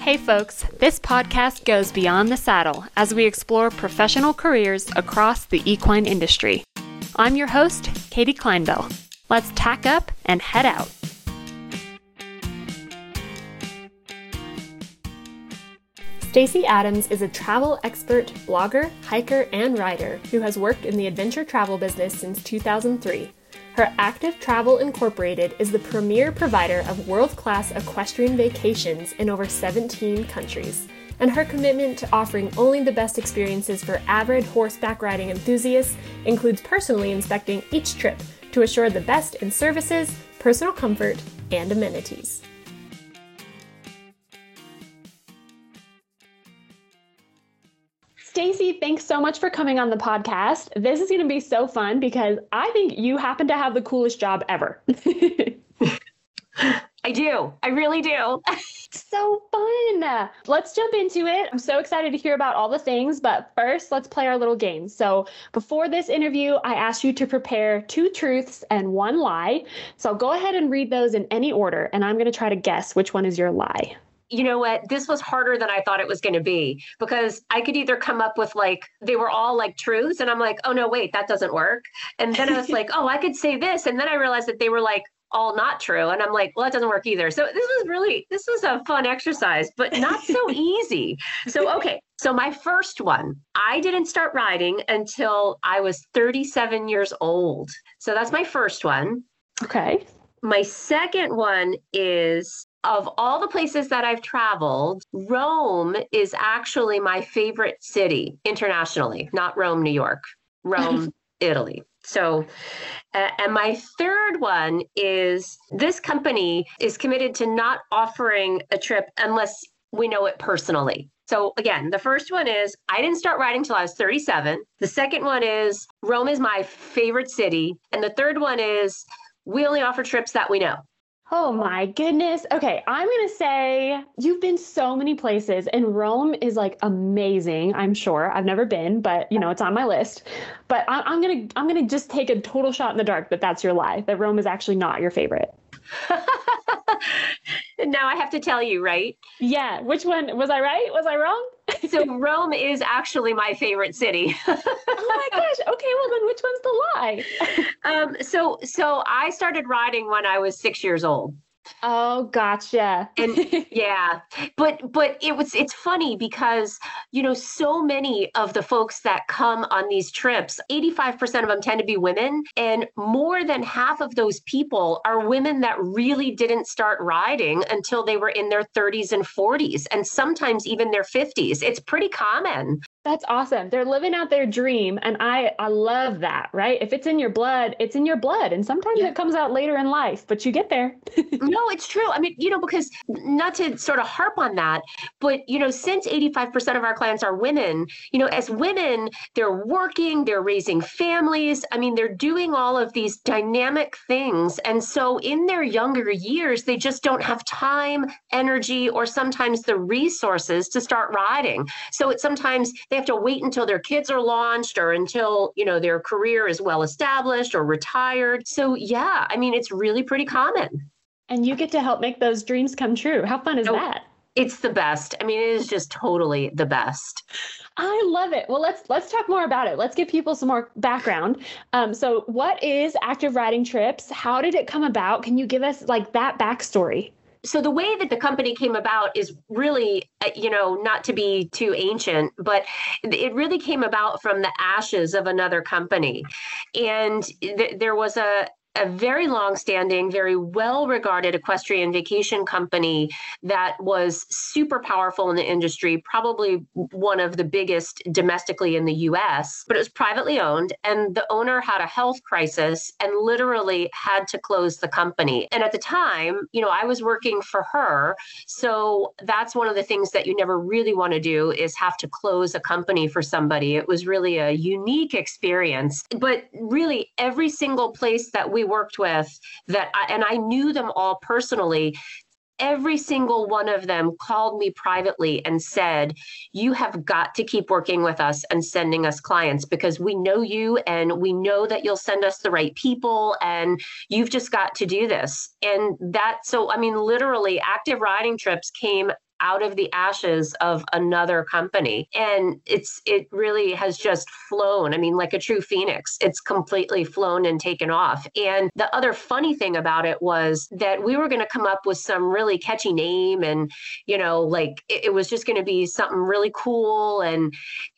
Hey, folks, this podcast goes beyond the saddle as we explore professional careers across the equine industry. I'm your host, Katie Kleinbell. Let's tack up and head out. Stacy Adams is a travel expert, blogger, hiker, and rider who has worked in the adventure travel business since 2003. Her Active Travel Incorporated is the premier provider of world class equestrian vacations in over 17 countries. And her commitment to offering only the best experiences for avid horseback riding enthusiasts includes personally inspecting each trip to assure the best in services, personal comfort, and amenities. Stacy, thanks so much for coming on the podcast. This is going to be so fun because I think you happen to have the coolest job ever. I do. I really do. so fun. Let's jump into it. I'm so excited to hear about all the things, but first, let's play our little game. So, before this interview, I asked you to prepare two truths and one lie. So, go ahead and read those in any order, and I'm going to try to guess which one is your lie you know what? This was harder than I thought it was going to be because I could either come up with like, they were all like truths. And I'm like, oh, no, wait, that doesn't work. And then I was like, oh, I could say this. And then I realized that they were like, all not true and i'm like well that doesn't work either so this was really this was a fun exercise but not so easy so okay so my first one i didn't start riding until i was 37 years old so that's my first one okay my second one is of all the places that I've traveled, Rome is actually my favorite city internationally, not Rome, New York, Rome, Italy. So, uh, and my third one is this company is committed to not offering a trip unless we know it personally. So again, the first one is I didn't start riding till I was 37. The second one is Rome is my favorite city. And the third one is we only offer trips that we know. Oh my goodness. Okay, I'm going to say you've been so many places and Rome is like amazing, I'm sure. I've never been, but you know, it's on my list. But I, I'm going to I'm going to just take a total shot in the dark that that's your lie, that Rome is actually not your favorite. now I have to tell you, right? Yeah. Which one? Was I right? Was I wrong? so Rome is actually my favorite city. oh my gosh. Okay, well then which one's the lie? um, so so I started riding when I was six years old. Oh, gotcha. and yeah, but but it was it's funny because you know so many of the folks that come on these trips, 85% of them tend to be women and more than half of those people are women that really didn't start riding until they were in their 30s and 40s and sometimes even their 50s. It's pretty common. That's awesome. They're living out their dream and I I love that, right? If it's in your blood, it's in your blood and sometimes yeah. it comes out later in life, but you get there. no, it's true. I mean, you know, because not to sort of harp on that, but you know, since 85% of our clients are women, you know, as women, they're working, they're raising families. I mean, they're doing all of these dynamic things. And so in their younger years, they just don't have time, energy, or sometimes the resources to start riding. So it sometimes they have to wait until their kids are launched or until you know their career is well established or retired so yeah i mean it's really pretty common and you get to help make those dreams come true how fun is oh, that it's the best i mean it is just totally the best I love it. Well, let's let's talk more about it. Let's give people some more background. Um, so, what is Active Riding Trips? How did it come about? Can you give us like that backstory? So the way that the company came about is really uh, you know not to be too ancient but it really came about from the ashes of another company. And th- there was a a very long-standing, very well-regarded equestrian vacation company that was super powerful in the industry, probably one of the biggest domestically in the US, but it was privately owned and the owner had a health crisis and literally had to close the company. And at the time, you know, I was working for her, so that's one of the things that you never really want to do is have to close a company for somebody. It was really a unique experience, but really every single place that we we worked with that, I, and I knew them all personally, every single one of them called me privately and said, You have got to keep working with us and sending us clients because we know you and we know that you'll send us the right people and you've just got to do this. And that, so I mean, literally, active riding trips came out of the ashes of another company. And it's it really has just flown. I mean, like a true phoenix. It's completely flown and taken off. And the other funny thing about it was that we were going to come up with some really catchy name and, you know, like it, it was just going to be something really cool and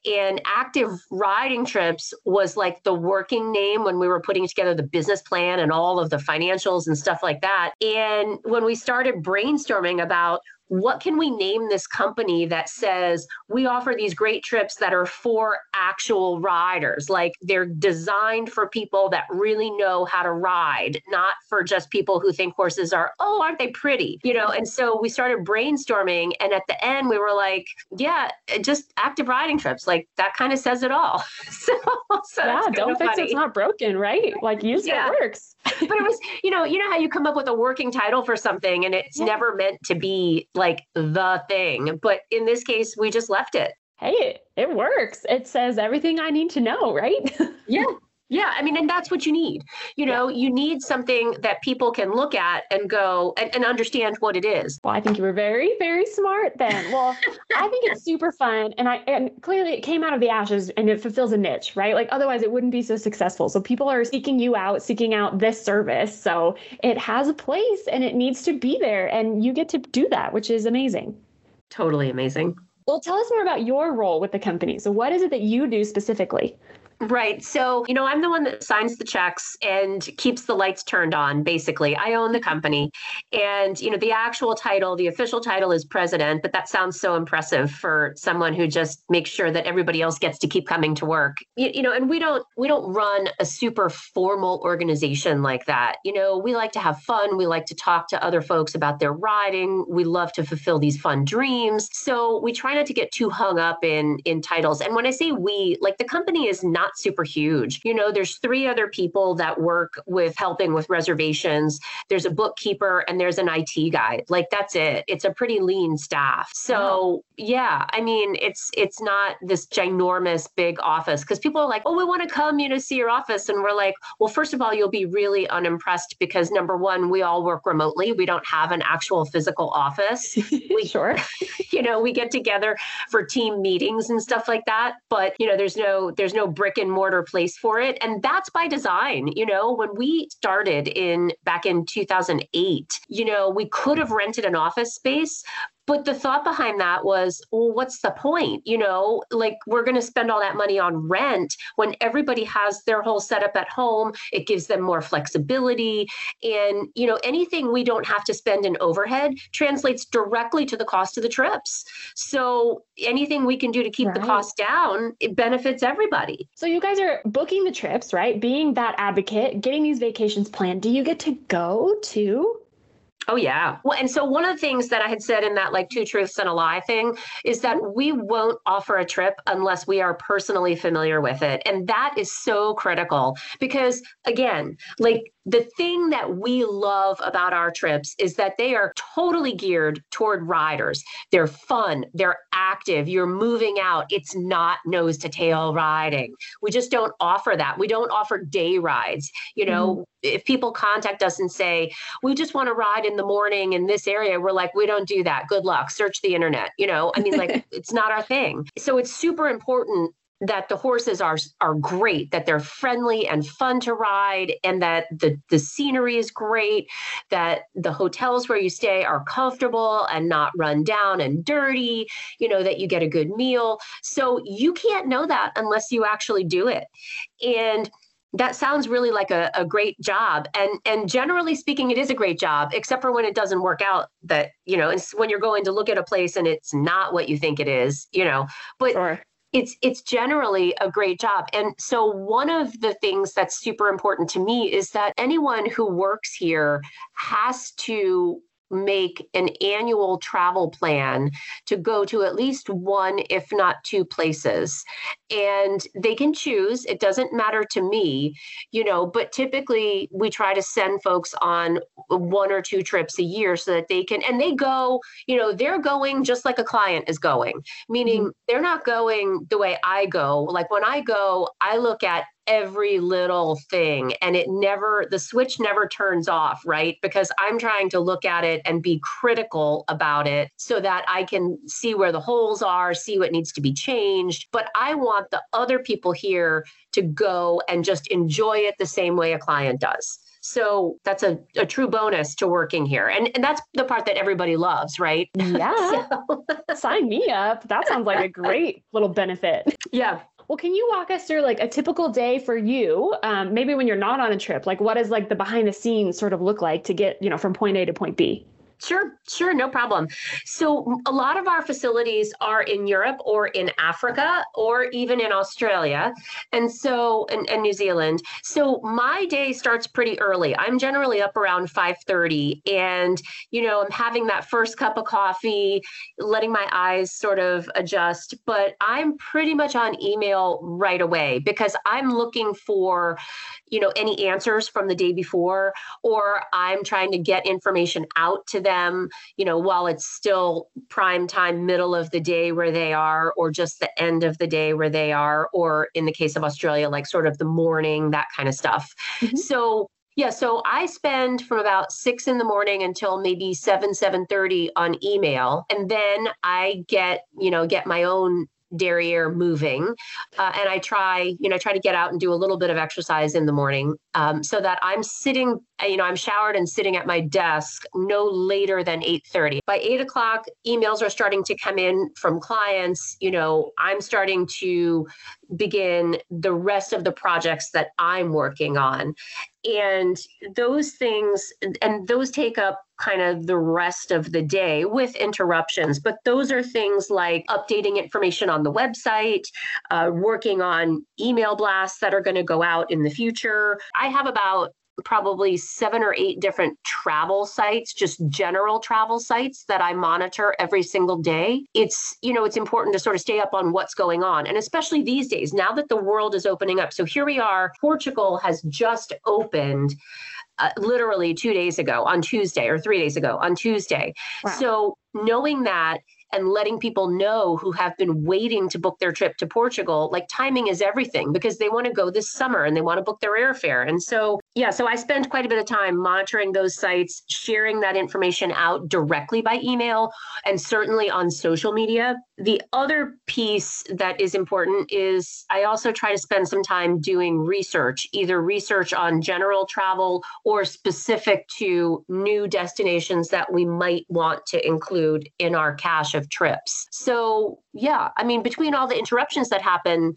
and active riding trips was like the working name when we were putting together the business plan and all of the financials and stuff like that. And when we started brainstorming about what can we name this company that says we offer these great trips that are for actual riders like they're designed for people that really know how to ride not for just people who think horses are oh aren't they pretty you know and so we started brainstorming and at the end we were like yeah uh, just active riding trips like that kind of says it all so, so yeah don't fix funny. it's not broken right like use yeah. it works but it was you know you know how you come up with a working title for something and it's yeah. never meant to be like the thing. But in this case, we just left it. Hey, it works. It says everything I need to know, right? yeah. Yeah, I mean, and that's what you need. You know, yeah. you need something that people can look at and go and, and understand what it is. Well, I think you were very, very smart then. Well, I think it's super fun. And I and clearly it came out of the ashes and it fulfills a niche, right? Like otherwise it wouldn't be so successful. So people are seeking you out, seeking out this service. So it has a place and it needs to be there. And you get to do that, which is amazing. Totally amazing. Well, tell us more about your role with the company. So, what is it that you do specifically? Right. So, you know, I'm the one that signs the checks and keeps the lights turned on, basically. I own the company. And, you know, the actual title, the official title is president, but that sounds so impressive for someone who just makes sure that everybody else gets to keep coming to work. You, you know, and we don't we don't run a super formal organization like that. You know, we like to have fun. We like to talk to other folks about their riding. We love to fulfill these fun dreams. So we try not to get too hung up in in titles. And when I say we, like the company is not not super huge. You know, there's three other people that work with helping with reservations. There's a bookkeeper and there's an IT guy. Like that's it. It's a pretty lean staff. So, yeah, I mean, it's it's not this ginormous big office because people are like, "Oh, we want to come, you know, see your office." And we're like, "Well, first of all, you'll be really unimpressed because number 1, we all work remotely. We don't have an actual physical office. We sure. you know, we get together for team meetings and stuff like that, but you know, there's no there's no brick and mortar place for it. And that's by design. You know when we started in back in 2008 you know we could have rented an office space but the thought behind that was well what's the point? You know like we're going to spend all that money on rent when everybody has their whole setup at home. It gives them more flexibility. And you know anything we don't have to spend in overhead translates directly to the cost of the trips. So anything we can do to keep right. the cost down it benefits everybody. So you guys are booking the trips right? Being that advocate getting these vacations planned do you get to go to Oh yeah. Well, and so one of the things that I had said in that like two truths and a lie thing is that we won't offer a trip unless we are personally familiar with it. And that is so critical because again, like the thing that we love about our trips is that they are totally geared toward riders. They're fun, they're active, you're moving out. It's not nose to tail riding. We just don't offer that. We don't offer day rides. You know, mm-hmm. if people contact us and say, we just want to ride in the morning in this area, we're like, we don't do that. Good luck. Search the internet. You know, I mean, like, it's not our thing. So it's super important that the horses are are great, that they're friendly and fun to ride, and that the the scenery is great, that the hotels where you stay are comfortable and not run down and dirty, you know, that you get a good meal. So you can't know that unless you actually do it. And that sounds really like a, a great job and and generally speaking it is a great job except for when it doesn't work out that you know it's when you're going to look at a place and it's not what you think it is you know but sure it's it's generally a great job. And so one of the things that's super important to me is that anyone who works here has to make an annual travel plan to go to at least one, if not two places. And they can choose, it doesn't matter to me, you know, but typically we try to send folks on one or two trips a year so that they can, and they go, you know, they're going just like a client is going, meaning mm-hmm. they're not going the way I go. Like when I go, I look at every little thing mm. and it never the switch never turns off right because i'm trying to look at it and be critical about it so that i can see where the holes are see what needs to be changed but i want the other people here to go and just enjoy it the same way a client does so that's a, a true bonus to working here. And, and that's the part that everybody loves, right? Yeah. so. Sign me up. That sounds like a great little benefit. Yeah. Well, can you walk us through like a typical day for you? Um, maybe when you're not on a trip, like what does like the behind the scenes sort of look like to get, you know, from point A to point B? Sure, sure, no problem. So, a lot of our facilities are in Europe or in Africa or even in Australia, and so and, and New Zealand. So, my day starts pretty early. I'm generally up around 5:30, and you know, I'm having that first cup of coffee, letting my eyes sort of adjust. But I'm pretty much on email right away because I'm looking for you know any answers from the day before or i'm trying to get information out to them you know while it's still prime time middle of the day where they are or just the end of the day where they are or in the case of australia like sort of the morning that kind of stuff mm-hmm. so yeah, so I spend from about six in the morning until maybe seven, seven thirty on email, and then I get you know get my own derriere moving. Uh, and I try, you know, I try to get out and do a little bit of exercise in the morning um, so that I'm sitting, uh, you know, I'm showered and sitting at my desk no later than 8.30. By 8 o'clock, emails are starting to come in from clients. You know, I'm starting to begin the rest of the projects that I'm working on. And those things, and those take up kind of the rest of the day with interruptions. But those are things like updating information on the website, uh, working on email blasts that are going to go out in the future. I have about probably seven or eight different travel sites, just general travel sites that I monitor every single day. It's, you know, it's important to sort of stay up on what's going on. And especially these days, now that the world is opening up. So here we are, Portugal has just opened. Uh, literally two days ago on Tuesday or three days ago on Tuesday. Wow. So, knowing that and letting people know who have been waiting to book their trip to Portugal, like timing is everything because they want to go this summer and they want to book their airfare. And so, yeah, so I spend quite a bit of time monitoring those sites, sharing that information out directly by email and certainly on social media. The other piece that is important is I also try to spend some time doing research, either research on general travel or specific to new destinations that we might want to include in our cache of trips. So, yeah, I mean, between all the interruptions that happen,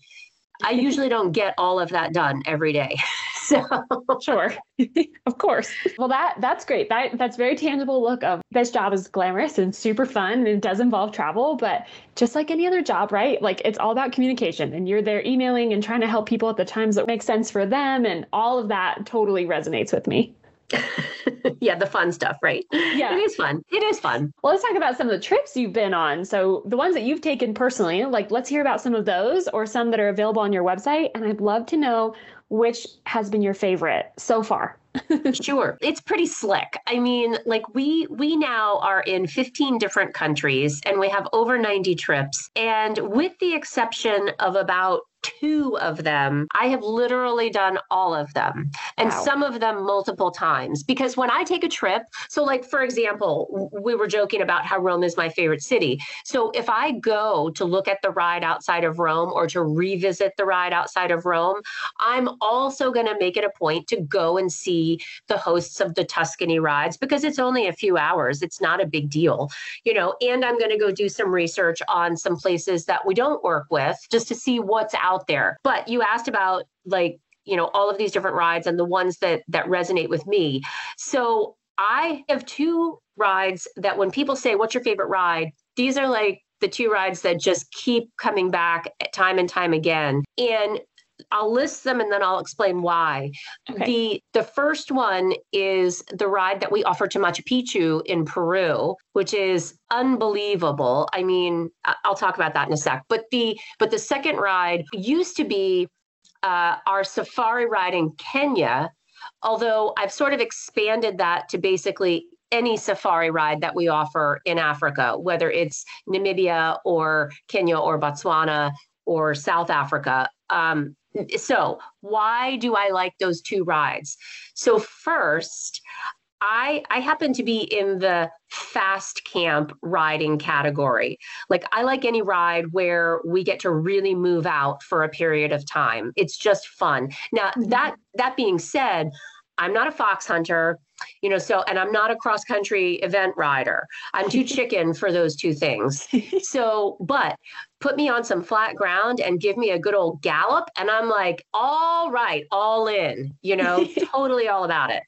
I usually don't get all of that done every day. so sure. of course. Well that that's great. That that's very tangible look of this job is glamorous and super fun and it does involve travel, but just like any other job, right? Like it's all about communication and you're there emailing and trying to help people at the times that make sense for them and all of that totally resonates with me. yeah, the fun stuff, right? Yeah. It is fun. It is fun. Well, let's talk about some of the trips you've been on. So, the ones that you've taken personally, like let's hear about some of those or some that are available on your website. And I'd love to know which has been your favorite so far. sure. It's pretty slick. I mean, like we we now are in 15 different countries and we have over 90 trips. And with the exception of about two of them, I have literally done all of them and wow. some of them multiple times. Because when I take a trip, so like for example, we were joking about how Rome is my favorite city. So if I go to look at the ride outside of Rome or to revisit the ride outside of Rome, I'm also going to make it a point to go and see the hosts of the Tuscany rides because it's only a few hours. It's not a big deal, you know, and I'm going to go do some research on some places that we don't work with just to see what's out out there. But you asked about like, you know, all of these different rides and the ones that that resonate with me. So I have two rides that when people say, What's your favorite ride? These are like the two rides that just keep coming back time and time again. And I'll list them and then I'll explain why. Okay. The the first one is the ride that we offer to Machu Picchu in Peru, which is unbelievable. I mean, I'll talk about that in a sec. But the but the second ride used to be uh, our safari ride in Kenya, although I've sort of expanded that to basically any safari ride that we offer in Africa, whether it's Namibia or Kenya or Botswana or South Africa. Um, so why do I like those two rides? So first, I I happen to be in the fast camp riding category. Like I like any ride where we get to really move out for a period of time. It's just fun. Now mm-hmm. that that being said, I'm not a fox hunter, you know, so, and I'm not a cross country event rider. I'm too chicken for those two things. So, but put me on some flat ground and give me a good old gallop. And I'm like, all right, all in, you know, totally all about it.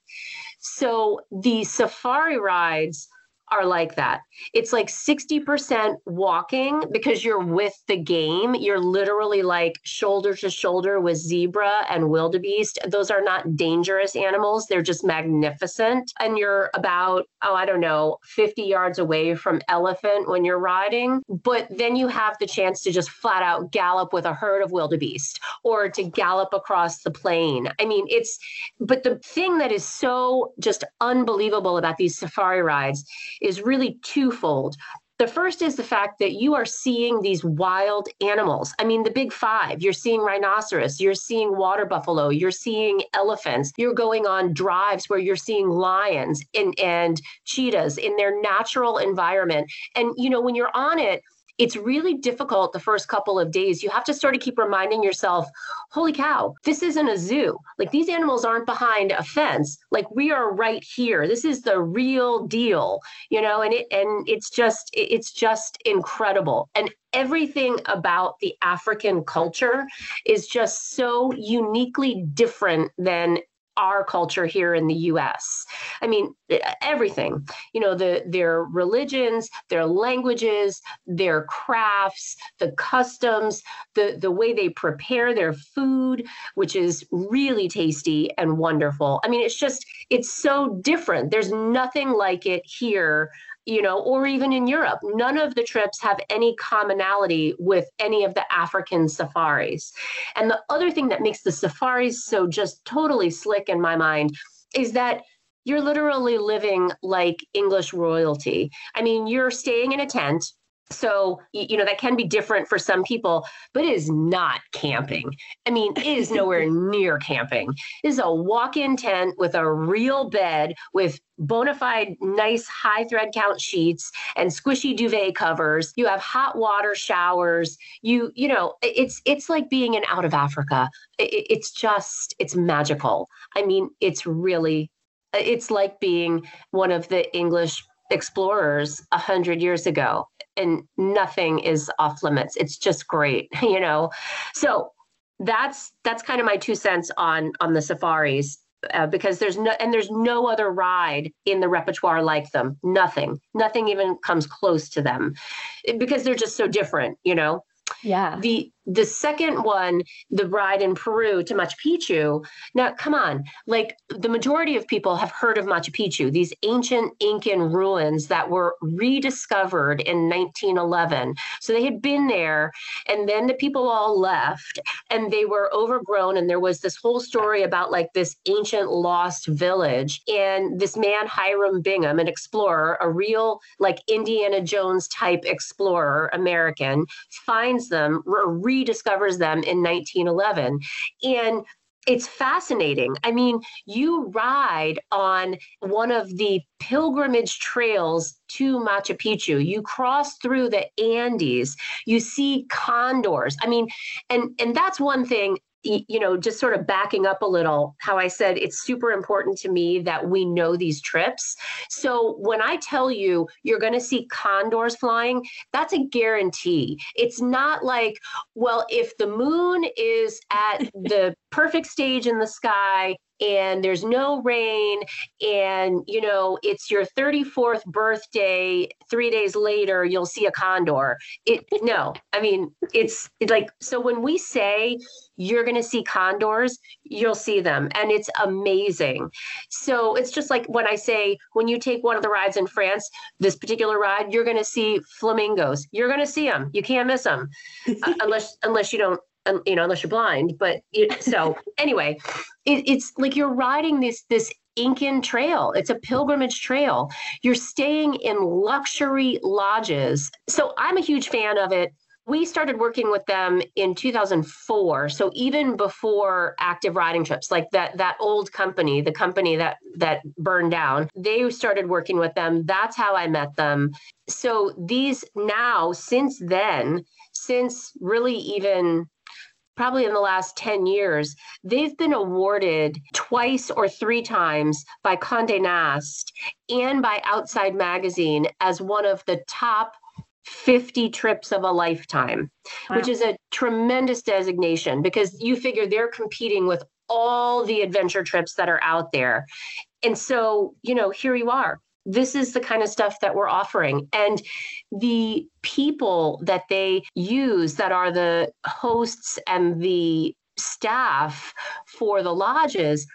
So the safari rides are like that. It's like 60% walking because you're with the game. You're literally like shoulder to shoulder with zebra and wildebeest. Those are not dangerous animals, they're just magnificent. And you're about, oh, I don't know, 50 yards away from elephant when you're riding. But then you have the chance to just flat out gallop with a herd of wildebeest or to gallop across the plain. I mean, it's, but the thing that is so just unbelievable about these safari rides is really twofold. The first is the fact that you are seeing these wild animals. I mean, the big five you're seeing rhinoceros, you're seeing water buffalo, you're seeing elephants, you're going on drives where you're seeing lions and, and cheetahs in their natural environment. And, you know, when you're on it, it's really difficult the first couple of days. You have to sort of keep reminding yourself, holy cow, this isn't a zoo. Like these animals aren't behind a fence. Like we are right here. This is the real deal, you know, and it and it's just it's just incredible. And everything about the African culture is just so uniquely different than our culture here in the US. I mean, everything, you know, the their religions, their languages, their crafts, the customs, the the way they prepare their food, which is really tasty and wonderful. I mean, it's just it's so different. There's nothing like it here you know, or even in Europe. None of the trips have any commonality with any of the African safaris. And the other thing that makes the safaris so just totally slick in my mind is that you're literally living like English royalty. I mean, you're staying in a tent so, you know, that can be different for some people, but it is not camping. I mean, it is nowhere near camping. It is a walk in tent with a real bed with bona fide nice high thread count sheets and squishy duvet covers. You have hot water showers. You, you know, it's it's like being in out of Africa. It's just it's magical. I mean, it's really uh, it's like being one of the English explorers a hundred years ago and nothing is off limits. It's just great, you know. So that's that's kind of my two cents on on the safaris uh, because there's no and there's no other ride in the repertoire like them. Nothing, nothing even comes close to them because they're just so different, you know. Yeah. The the second one, the ride in Peru to Machu Picchu. Now, come on, like the majority of people have heard of Machu Picchu, these ancient Incan ruins that were rediscovered in 1911. So they had been there, and then the people all left, and they were overgrown. And there was this whole story about like this ancient lost village. And this man, Hiram Bingham, an explorer, a real like Indiana Jones type explorer, American, finds them, rediscovers them in 1911. And it's fascinating. I mean, you ride on one of the pilgrimage trails to Machu Picchu. You cross through the Andes. You see condors. I mean, and and that's one thing you know, just sort of backing up a little, how I said it's super important to me that we know these trips. So when I tell you you're going to see condors flying, that's a guarantee. It's not like, well, if the moon is at the perfect stage in the sky and there's no rain and you know it's your 34th birthday 3 days later you'll see a condor. It no i mean it's like so when we say you're going to see condors you'll see them and it's amazing. So it's just like when i say when you take one of the rides in france this particular ride you're going to see flamingos. You're going to see them you can't miss them uh, unless unless you don't Um, you know, unless you're blind. But it, so anyway, it, it's like you're riding this this Incan trail. It's a pilgrimage trail. You're staying in luxury lodges. So I'm a huge fan of it we started working with them in 2004 so even before active riding trips like that that old company the company that that burned down they started working with them that's how i met them so these now since then since really even probably in the last 10 years, they've been awarded twice or three times by Condé Nast and by Outside Magazine as one of the top 50 trips of a lifetime, wow. which is a tremendous designation because you figure they're competing with all the adventure trips that are out there. And so, you know, here you are. This is the kind of stuff that we're offering. And the people that they use that are the hosts and the staff for the lodges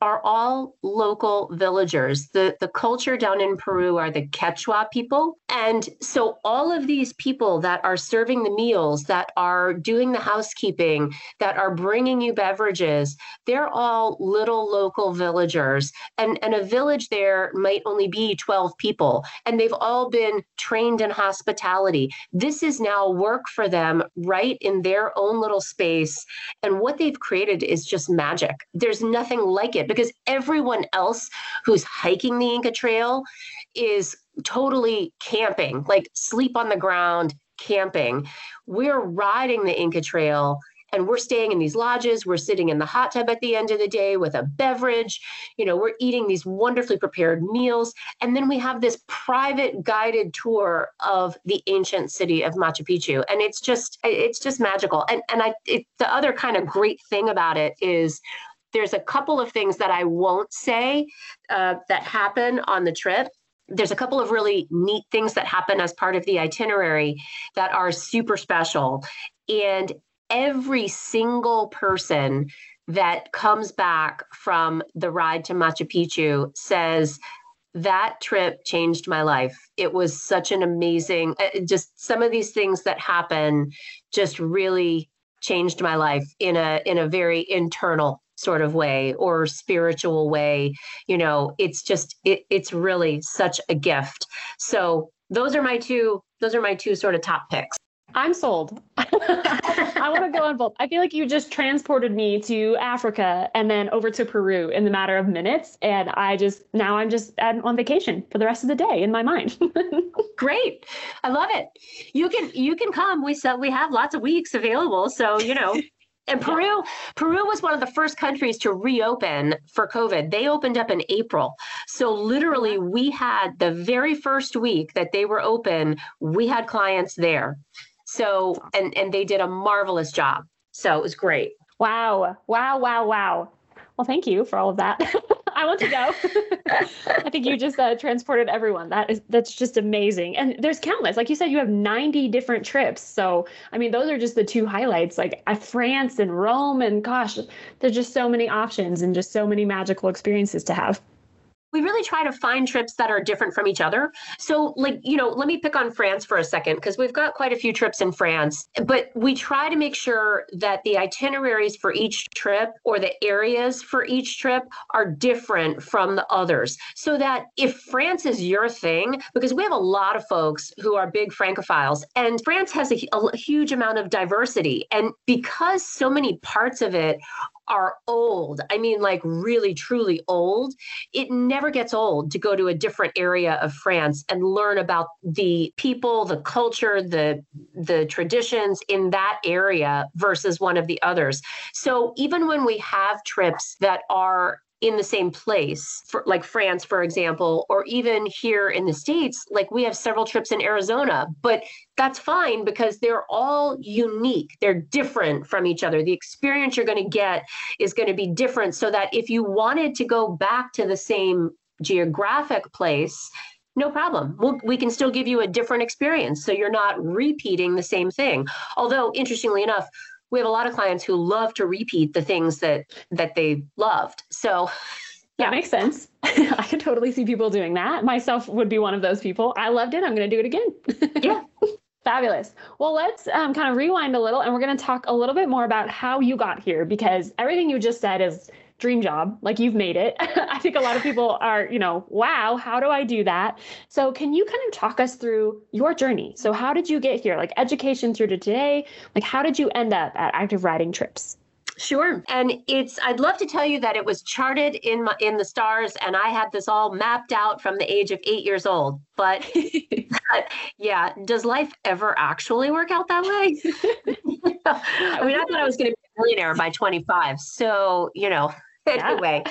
are all local villagers. The the culture down in Peru are the Quechua people. And so all of these people that are serving the meals, that are doing the housekeeping, that are bringing you beverages, they're all little local villagers. And and a village there might only be 12 people and they've all been trained in hospitality. This is now work for them right in their own little space and what they've created is just magic. There's nothing like it because everyone else who's hiking the Inca Trail is totally camping, like sleep on the ground, camping. We're riding the Inca Trail and we're staying in these lodges. We're sitting in the hot tub at the end of the day with a beverage. You know we're eating these wonderfully prepared meals. And then we have this private guided tour of the ancient city of machu picchu. And it's just it's just magical. And and i it, the other kind of great thing about it is there's a couple of things that I won't say uh, that happen on the trip. There's a couple of really neat things that happen as part of the itinerary that are super special. And every single person that comes back from the ride to Machu Picchu says, that trip changed my life. It was such an amazing, uh, just some of these things that happen just really changed my life in a in a very internal sort of way or spiritual way you know it's just it, it's really such a gift so those are my two those are my two sort of top picks I'm sold. I want to go on both. I feel like you just transported me to Africa and then over to Peru in the matter of minutes. And I just, now I'm just on vacation for the rest of the day in my mind. Great. I love it. You can, you can come. We sell, we have lots of weeks available. So, you know, and Peru, yeah. Peru was one of the first countries to reopen for COVID. They opened up in April. So literally we had the very first week that they were open, we had clients there. So and and they did a marvelous job. So it was great. Wow. Wow, wow, wow. Well, thank you for all of that. I want to go. I think you just uh, transported everyone. That is that's just amazing. And there's countless. Like you said, you have 90 different trips. So I mean, those are just the two highlights. Like uh, France and Rome, and gosh, there's just so many options and just so many magical experiences to have we really try to find trips that are different from each other. So, like, you know, let me pick on France for a second because we've got quite a few trips in France, but we try to make sure that the itineraries for each trip or the areas for each trip are different from the others. So that if France is your thing, because we have a lot of folks who are big Francophiles, and France has a, a huge amount of diversity. And because so many parts of it are old. I mean, like really, truly old. It never gets old to go to a different area of France and learn about the people, the culture, the the traditions in that area versus one of the others. So even when we have trips that are in the same place for like France for example or even here in the states like we have several trips in Arizona but that's fine because they're all unique they're different from each other the experience you're going to get is going to be different so that if you wanted to go back to the same geographic place no problem. We'll, we can still give you a different experience. So you're not repeating the same thing. Although, interestingly enough, we have a lot of clients who love to repeat the things that that they loved. So yeah. That makes sense. I could totally see people doing that. Myself would be one of those people. I loved it. I'm going to do it again. yeah. Fabulous. Well, let's um, kind of rewind a little and we're going to talk a little bit more about how you got here because everything you just said is dream job, like you've made it. I think a lot of people are, you know, wow, how do I do that? So, can you kind of talk us through your journey? So, how did you get here? Like education through to today? Like, how did you end up at Active Riding Trips? Sure. And it's I'd love to tell you that it was charted in my in the stars and I had this all mapped out from the age of 8 years old. But, but yeah, does life ever actually work out that way? I mean, I thought I was going to be a millionaire by 25. So, you know, anyway.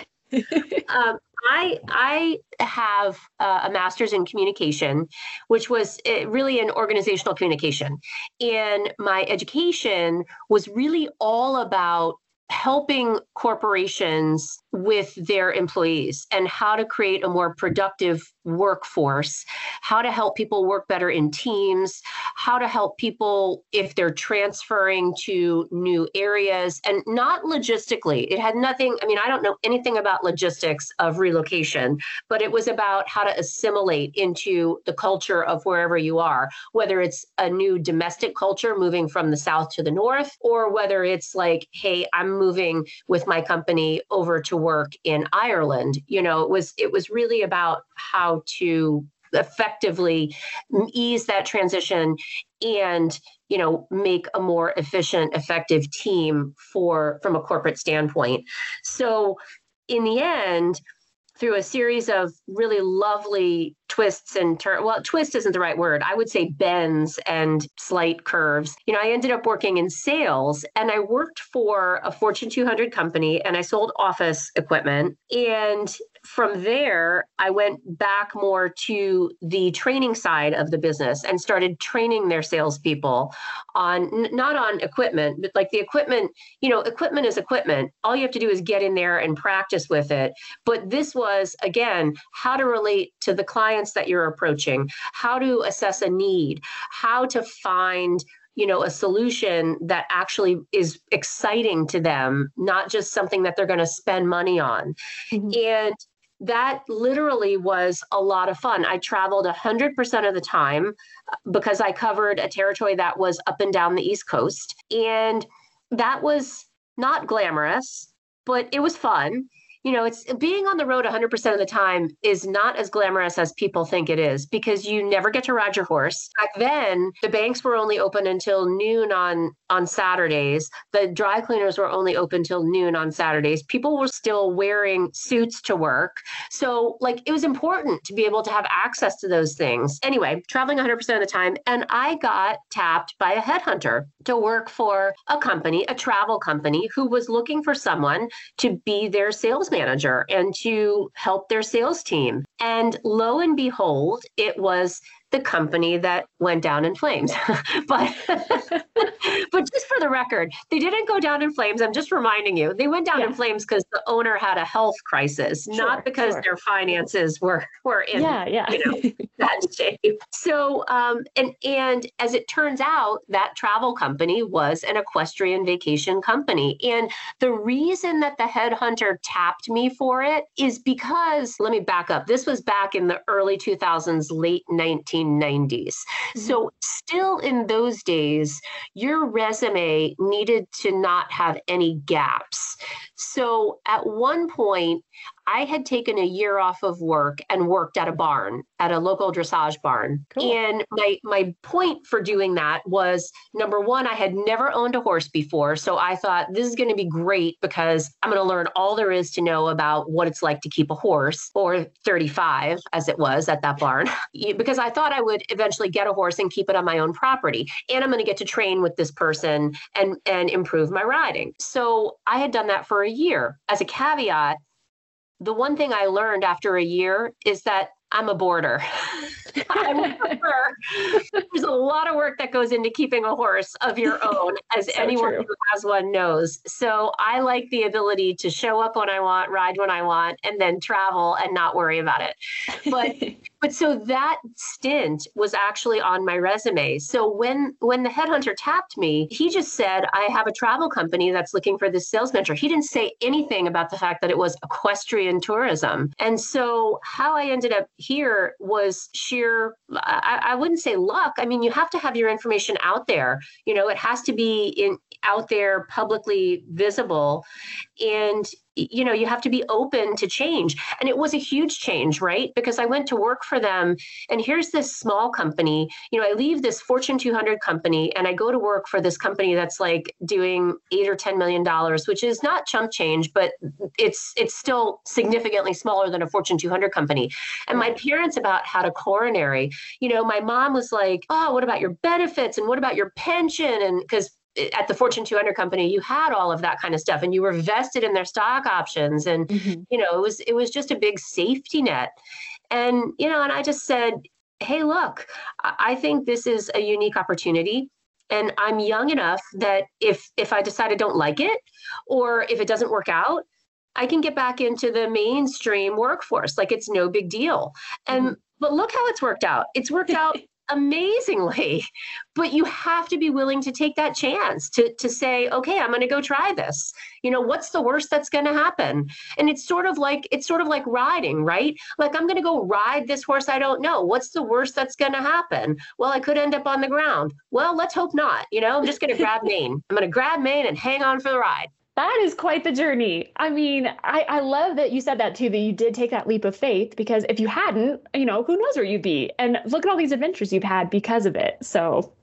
um, I I have uh, a master's in communication, which was uh, really in organizational communication, and my education was really all about helping corporations with their employees and how to create a more productive workforce, how to help people work better in teams, how to help people if they're transferring to new areas, and not logistically. It had nothing, I mean, I don't know anything about logistics of relocation, but it was about how to assimilate into the culture of wherever you are, whether it's a new domestic culture moving from the south to the north, or whether it's like, hey, I'm moving with my company over to work in Ireland. You know, it was it was really about how to effectively ease that transition and you know make a more efficient effective team for from a corporate standpoint so in the end through a series of really lovely twists and turns. Well, twist isn't the right word. I would say bends and slight curves. You know, I ended up working in sales and I worked for a Fortune 200 company and I sold office equipment. And from there, I went back more to the training side of the business and started training their salespeople on not on equipment, but like the equipment, you know, equipment is equipment. All you have to do is get in there and practice with it. But this was, again, how to relate to the clients that you're approaching, how to assess a need, how to find you know a solution that actually is exciting to them not just something that they're going to spend money on mm-hmm. and that literally was a lot of fun. I traveled 100% of the time uh, because I covered a territory that was up and down the East Coast. And that was not glamorous, but it was fun you know, it's being on the road 100% of the time is not as glamorous as people think it is because you never get to ride your horse. Back then, the banks were only open until noon on on Saturdays. The dry cleaners were only open till noon on Saturdays. People were still wearing suits to work. So, like it was important to be able to have access to those things. Anyway, traveling 100% of the time and I got tapped by a headhunter to work for a company, a travel company who was looking for someone to be their salesman manager and to help their sales team. And lo and behold, it was the company that went down in flames. but but just for the record, they didn't go down in flames. I'm just reminding you, they went down yeah. in flames because the owner had a health crisis, sure, not because sure. their finances were were in yeah, yeah. you know bad shape. So um, and and as it turns out, that travel company was an equestrian vacation company. And the reason that the headhunter tapped me for it is because let me back up. This was back in the early 2000s, late 1990s. Mm-hmm. So, still in those days, resume needed to not have any gaps. So, at one point, I had taken a year off of work and worked at a barn, at a local dressage barn. Cool. And my my point for doing that was number one, I had never owned a horse before, so I thought this is going to be great because I'm going to learn all there is to know about what it's like to keep a horse, or 35 as it was at that barn, because I thought I would eventually get a horse and keep it on my own property, and I'm going to get to train with this person and and improve my riding. So I had done that for a year. As a caveat, the one thing I learned after a year is that I'm a boarder. There's a lot of work that goes into keeping a horse of your own, as so anyone true. who has one knows. So I like the ability to show up when I want, ride when I want, and then travel and not worry about it. But but so that stint was actually on my resume. So when when the headhunter tapped me, he just said, "I have a travel company that's looking for this sales manager." He didn't say anything about the fact that it was equestrian tourism. And so how I ended up here was sheer I, I wouldn't say luck. I mean, you have to have your information out there. You know, it has to be in out there publicly visible. And you know you have to be open to change. And it was a huge change right? Because i went to work for them and here's this small company. You know i leave this fortune 200 company and i go to work for this company that's like doing 8 or 10 million dollars which is not chump change but it's it's still significantly smaller than a fortune 200 company. And my parents about had a coronary. You know my mom was like oh what about your benefits? And what about your pension? And because at the Fortune 200 company, you had all of that kind of stuff, and you were vested in their stock options, and mm-hmm. you know it was it was just a big safety net. And you know, and I just said, hey, look, I think this is a unique opportunity, and I'm young enough that if if I decide I don't like it, or if it doesn't work out, I can get back into the mainstream workforce. Like it's no big deal. And mm-hmm. but look how it's worked out. It's worked out amazingly but you have to be willing to take that chance to to say okay i'm going to go try this. You know what's the worst that's going to happen? And it's sort of like it's sort of like riding right? Like i'm going to go ride this horse i don't know. What's the worst that's going to happen? Well i could end up on the ground. Well let's hope not. You know i'm just going to grab mane i'm going to grab mane and hang on for the ride that is quite the journey. I mean, I, I love that you said that too, that you did take that leap of faith because if you hadn't, you know, who knows where you'd be? And look at all these adventures you've had because of it. So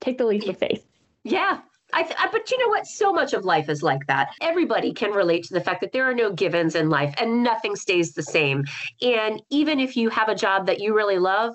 take the leap of faith. Yeah. I, I, but you know what? So much of life is like that. Everybody can relate to the fact that there are no givens in life and nothing stays the same. And even if you have a job that you really love,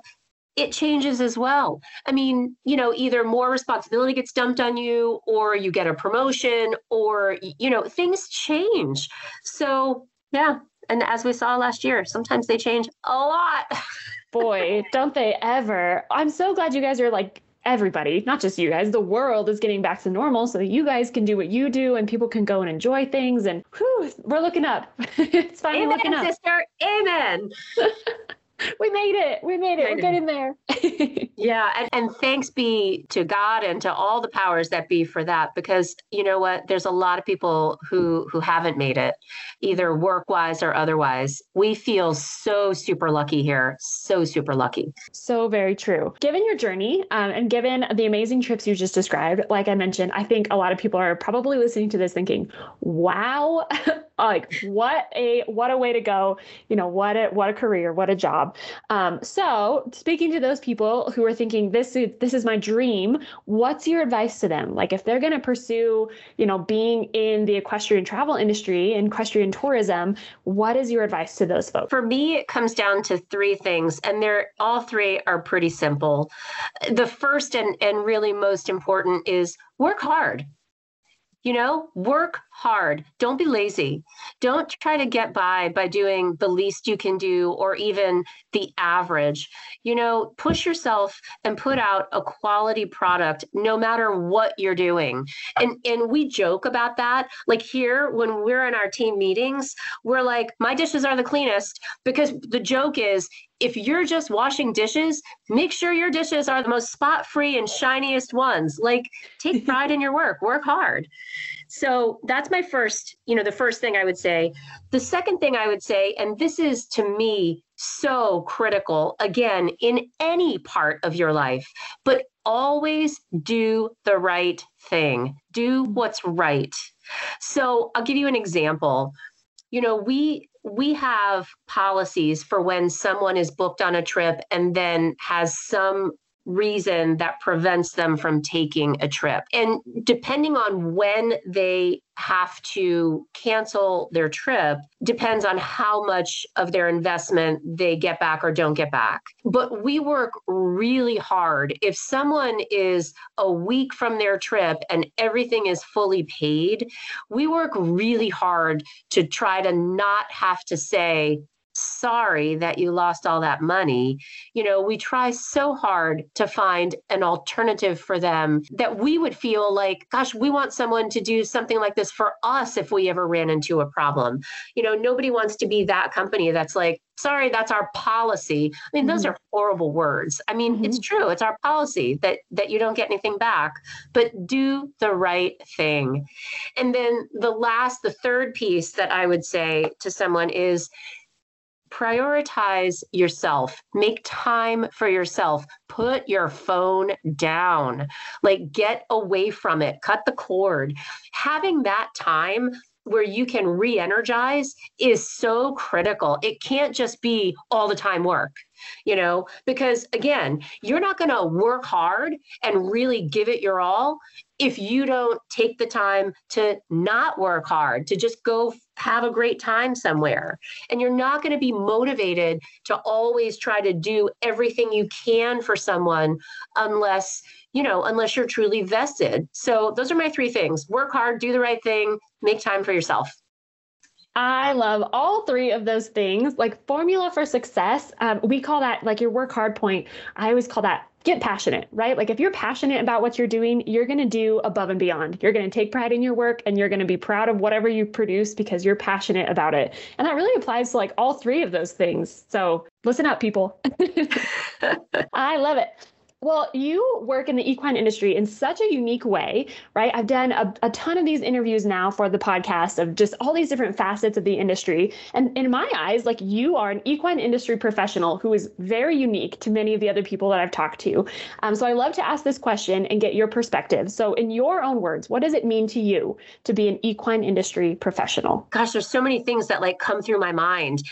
it changes as well. I mean, you know, either more responsibility gets dumped on you or you get a promotion or, you know, things change. So, yeah. And as we saw last year, sometimes they change a lot. Boy, don't they ever. I'm so glad you guys are like everybody, not just you guys, the world is getting back to normal so that you guys can do what you do and people can go and enjoy things. And whew, we're looking up. it's finally Amen, looking up. Sister. Amen. we made it. We made it. We're getting there. yeah. And, and thanks be to God and to all the powers that be for that. Because you know what? There's a lot of people who who haven't made it, either work wise or otherwise. We feel so super lucky here. So super lucky. So very true. Given your journey um, and given the amazing trips you just described, like I mentioned, I think a lot of people are probably listening to this thinking, wow, like what a what a way to go. You know what a what a career what a job. Um, so speaking to those people who are thinking this is this is my dream what's your advice to them? Like if they're going to pursue you know being in the equestrian travel industry and equestrian tourism what is your advice to those folks? For me it comes down to three things and they're all three are pretty simple. The first and and really most important is work hard. You know, work hard. Don't be lazy. Don't try to get by by doing the least you can do or even the average. You know, push yourself and put out a quality product no matter what you're doing. And and we joke about that. Like here when we're in our team meetings, we're like my dishes are the cleanest because the joke is if you're just washing dishes, make sure your dishes are the most spot free and shiniest ones. Like, take pride in your work, work hard. So that's my first, you know, the first thing I would say. The second thing I would say, and this is to me so critical, again, in any part of your life, but always do the right thing, do what's right. So I'll give you an example. You know, we we have policies for when someone is booked on a trip and then has some reason that prevents them from taking a trip. And depending on when they have to cancel their trip depends on how much of their investment they get back or don't get back. But we work really hard. If someone is a week from their trip and everything is fully paid, we work really hard to try to not have to say, sorry that you lost all that money. You know, we try so hard to find an alternative for them that we would feel like, gosh, we want someone to do something like this for us if we ever ran into a problem. You know, nobody wants to be that company that's like, sorry, that's our policy. I mean, mm-hmm. those are horrible words. I mean, mm-hmm. it's true. It's our policy that that you don't get anything back, but do the right thing. And then the last, the third piece that I would say to someone is prioritize yourself. Make time for yourself. Put your phone down. Like get away from it. Cut the cord. Having that time where you can re-energize is so critical. It can't just be all the time work you know, because again, you're not going to work hard and really give it your all if you don't take the time to not work hard, to just go have a great time somewhere. And you're not going to be motivated to always try to do everything you can for someone unless, you know, unless you're truly vested. So those are my three things work hard, do the right thing, make time for yourself. I love all three of those things. Like formula for success, um, we call that like your work hard point. I always call that get passionate, right? Like if you're passionate about what you're doing, you're going to do above and beyond. You're going to take pride in your work and you're going to be proud of whatever you produce because you're passionate about it. And that really applies to like all three of those things. So listen up, people. I love it. Well, you work in the equine industry in such a unique way, right? I've done a, a, ton of these interviews now for the podcast of just all these different facets of the industry. And in my eyes, like you are an equine industry professional who is very unique to many of the other people that I've talked to. Um, so I love to ask this question and get your perspective. So, in your own words, what does it mean to you to be an equine industry professional? Gosh, there's so many things that like come through my mind.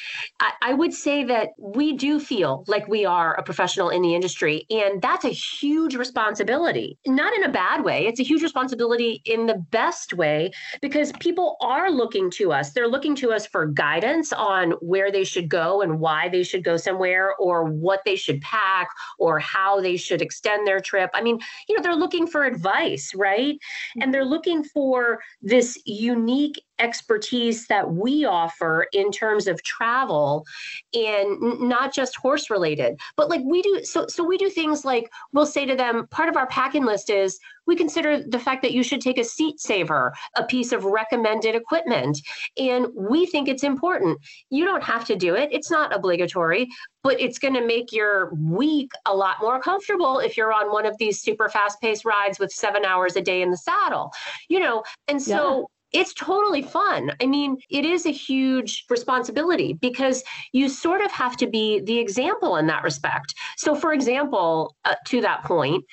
I, I would say that we do feel like we are a professional in the industry, and that's that's a huge responsibility, not in a bad way. It's a huge responsibility in the best way because people are looking to us. They're looking to us for guidance on where they should go and why they should go somewhere or what they should pack or how they should extend their trip. I mean, you know, they're looking for advice, right? Mm-hmm. And they're looking for this unique expertise that we offer in terms of travel and not just horse related but like we do so so we do things like we'll say to them part of our packing list is we consider the fact that you should take a seat saver a piece of recommended equipment. And we think it's important. You don't have to do it. It's not obligatory but it's going to make your week a lot more comfortable if you're on one of these super fast paced rides with 7 hours a day in the saddle you know? And so yeah it's totally fun. I mean, it is a huge responsibility because you sort of have to be the example in that respect. So, for example, uh, to that point,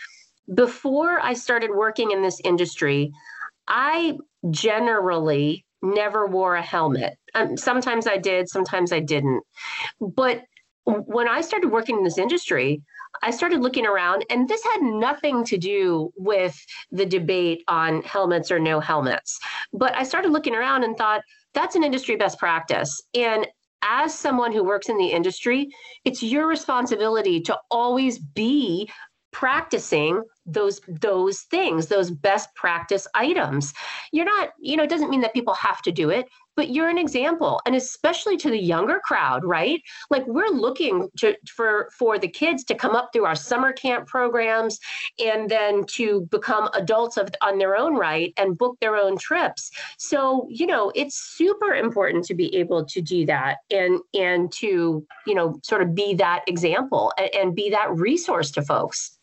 before I started working in this industry, I generally never wore a helmet. Um, sometimes I did, sometimes I didn't. But when I started working in this industry, I started looking around, and this had nothing to do with the debate on helmets or no helmets. But I started looking around and thought, that's an industry best practice. And as someone who works in the industry, it's your responsibility to always be practicing those those things those best practice items you're not you know it doesn't mean that people have to do it but you're an example and especially to the younger crowd right? Like we're looking to, for for the kids to come up through our summer camp programs and then to become adults of on their own right and book their own trips. So you know it's super important to be able to do that and and to you know sort of be that example and, and be that resource to folks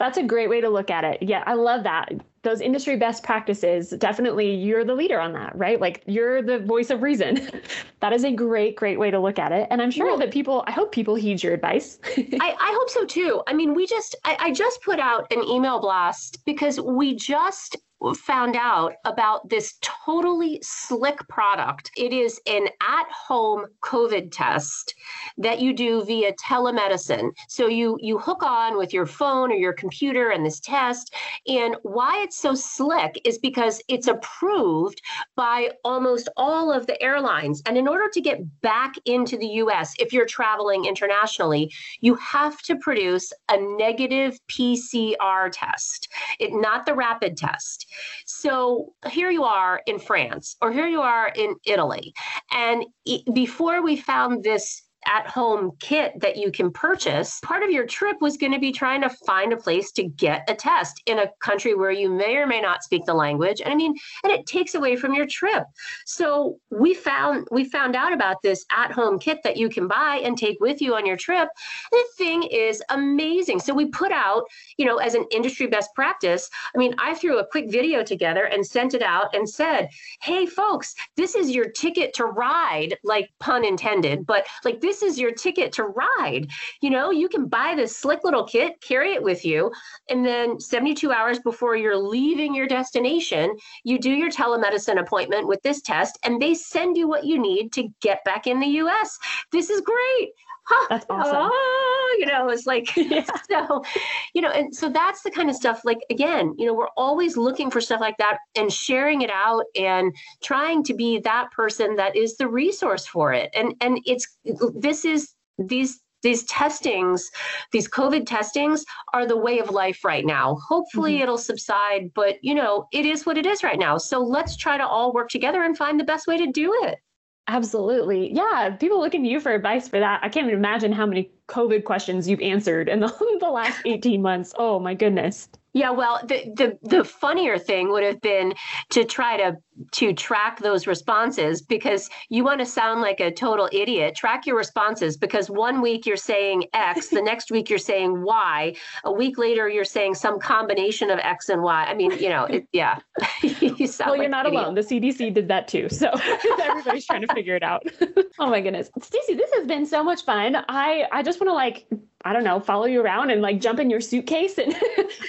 that's a great way to look at it. Yeah, I love that. Those industry best practices, definitely you're the leader on that, right? Like you're the voice of reason. that is a great, great way to look at it. And I'm sure well, that people, I hope people heed your advice. I, I hope so too. I mean, we just, I, I just put out an email blast because we just found out about this totally slick product. It is an at home COVID test that you do via telemedicine. So you, you hook on with your phone or your computer and this test. And why it's so slick is because it's approved by almost all of the airlines. And in order to get back into the US, if you're traveling internationally, you have to produce a negative PCR test, it, not the rapid test. So here you are in France, or here you are in Italy. And before we found this at home kit that you can purchase, part of your trip was going to be trying to find a place to get a test in a country where you may or may not speak the language. And I mean, and it takes away from your trip. So we found we found out about this at home kit that you can buy and take with you on your trip. The thing is amazing. So we put out, you know, as an industry best practice. I mean, I threw a quick video together and sent it out and said, "Hey folks, this is your ticket to ride," like pun intended, but like this this is your ticket to ride. You know, you can buy this slick little kit, carry it with you, and then 72 hours before you're leaving your destination, you do your telemedicine appointment with this test, and they send you what you need to get back in the US. This is great. That's awesome. Oh, you know, it's like, yeah. so, you know, and so that's the kind of stuff, like, again, you know, we're always looking for stuff like that and sharing it out and trying to be that person that is the resource for it. And, and it's, this is, these these testings, these COVID testings are the way of life right now. Hopefully mm-hmm. it'll subside, but you know, it is what it is right now. So let's try to all work together and find the best way to do it. Absolutely. Yeah. People looking to you for advice for that. I can't even imagine how many COVID questions you've answered in the, the last 18 months. Oh my goodness. Yeah, well, the, the the funnier thing would have been to try to to track those responses because you want to sound like a total idiot. Track your responses because one week you're saying X, the next week you're saying Y, a week later you're saying some combination of X and Y. I mean, you know, it, yeah. you well, you're not alone. The CDC did that too, so everybody's trying to figure it out. oh my goodness, Stacy, this has been so much fun. I I just want to like I don't know, follow you around and like jump in your suitcase and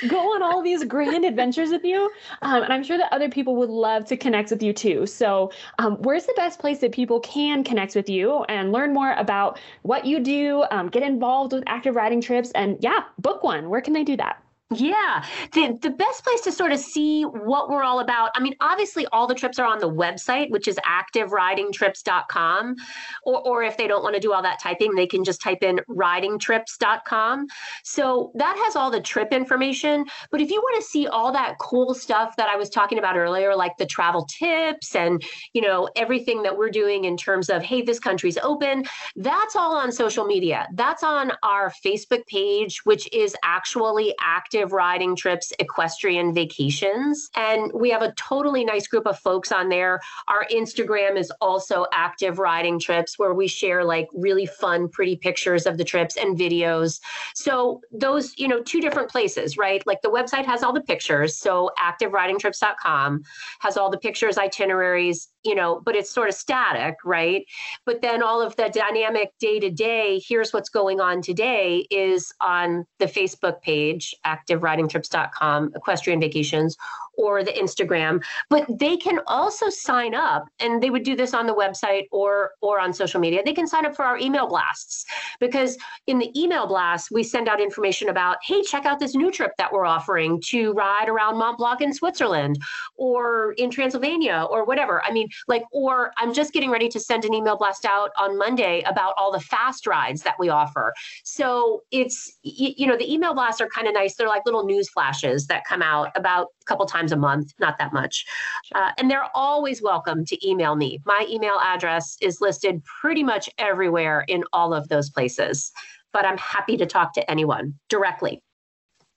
go on all these grand adventures with you. Um, and I'm sure that other people would love to connect with you too. So, um, where's the best place that people can connect with you and learn more about what you do, um, get involved with active riding trips, and yeah, book one? Where can they do that? Yeah, the, the best place to sort of see what we're all about. I mean, obviously, all the trips are on the website, which is activeridingtrips.com. Or, or if they don't want to do all that typing, they can just type in ridingtrips.com. So that has all the trip information. But if you want to see all that cool stuff that I was talking about earlier, like the travel tips and, you know, everything that we're doing in terms of, hey, this country's open, that's all on social media. That's on our Facebook page, which is actually active active riding trips, equestrian vacations. And we have a totally nice group of folks on there. Our Instagram is also active riding trips where we share like really fun, pretty pictures of the trips and videos. So those, you know, two different places, right? Like the website has all the pictures. So activeridingtrips.com has all the pictures, itineraries, you know, but it's sort of static, right? But then all of the dynamic day to day, here's what's going on today is on the Facebook page, activeridingtrips.com, equestrian vacations, or the Instagram, but they can also sign up and they would do this on the website or or on social media. They can sign up for our email blasts because in the email blasts we send out information about, hey, check out this new trip that we're offering to ride around Mont Blanc in Switzerland or in Transylvania or whatever. I mean, like or I'm just getting ready to send an email blast out on Monday about all the fast rides that we offer. So it's you know, the email blasts are kind of nice. They're like little news flashes that come out about couple times a month, not that much. Uh, and they're always welcome to email me. My email address is listed pretty much everywhere in all of those places, but I'm happy to talk to anyone directly.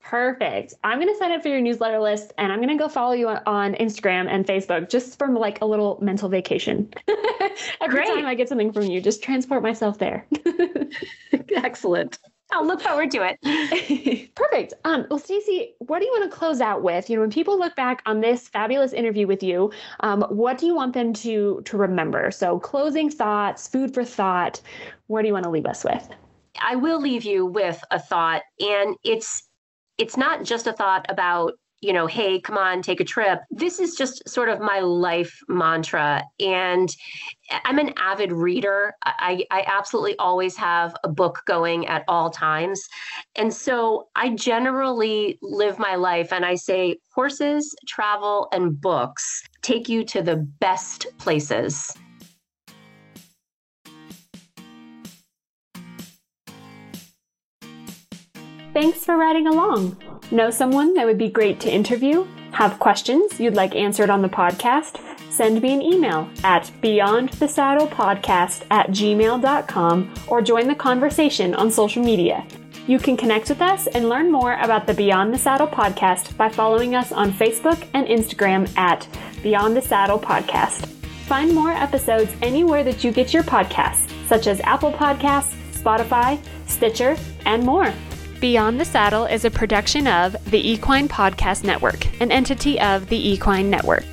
Perfect. I'm going to sign up for your newsletter list and I'm going to go follow you on Instagram and Facebook just from like a little mental vacation. Every Great. time I get something from you, just transport myself there. Excellent. I'll look forward to it. Perfect. Um, well, Stacy, what do you want to close out with? You know, when people look back on this fabulous interview with you, um, what do you want them to to remember? So, closing thoughts, food for thought. What do you want to leave us with? I will leave you with a thought, and it's it's not just a thought about you know, hey, come on, take a trip. This is just sort of my life mantra. And I'm an avid reader. I, I absolutely always have a book going at all times. And so I generally live my life and I say horses, travel, and books take you to the best places. Thanks for riding along. Know someone that would be great to interview? Have questions you'd like answered on the podcast? Send me an email at beyondthesaddlepodcast at gmail.com or join the conversation on social media. You can connect with us and learn more about the Beyond the Saddle podcast by following us on Facebook and Instagram at Beyond the Saddle Podcast. Find more episodes anywhere that you get your podcasts, such as Apple Podcasts, Spotify, Stitcher, and more. Beyond the Saddle is a production of the Equine Podcast Network, an entity of the Equine Network.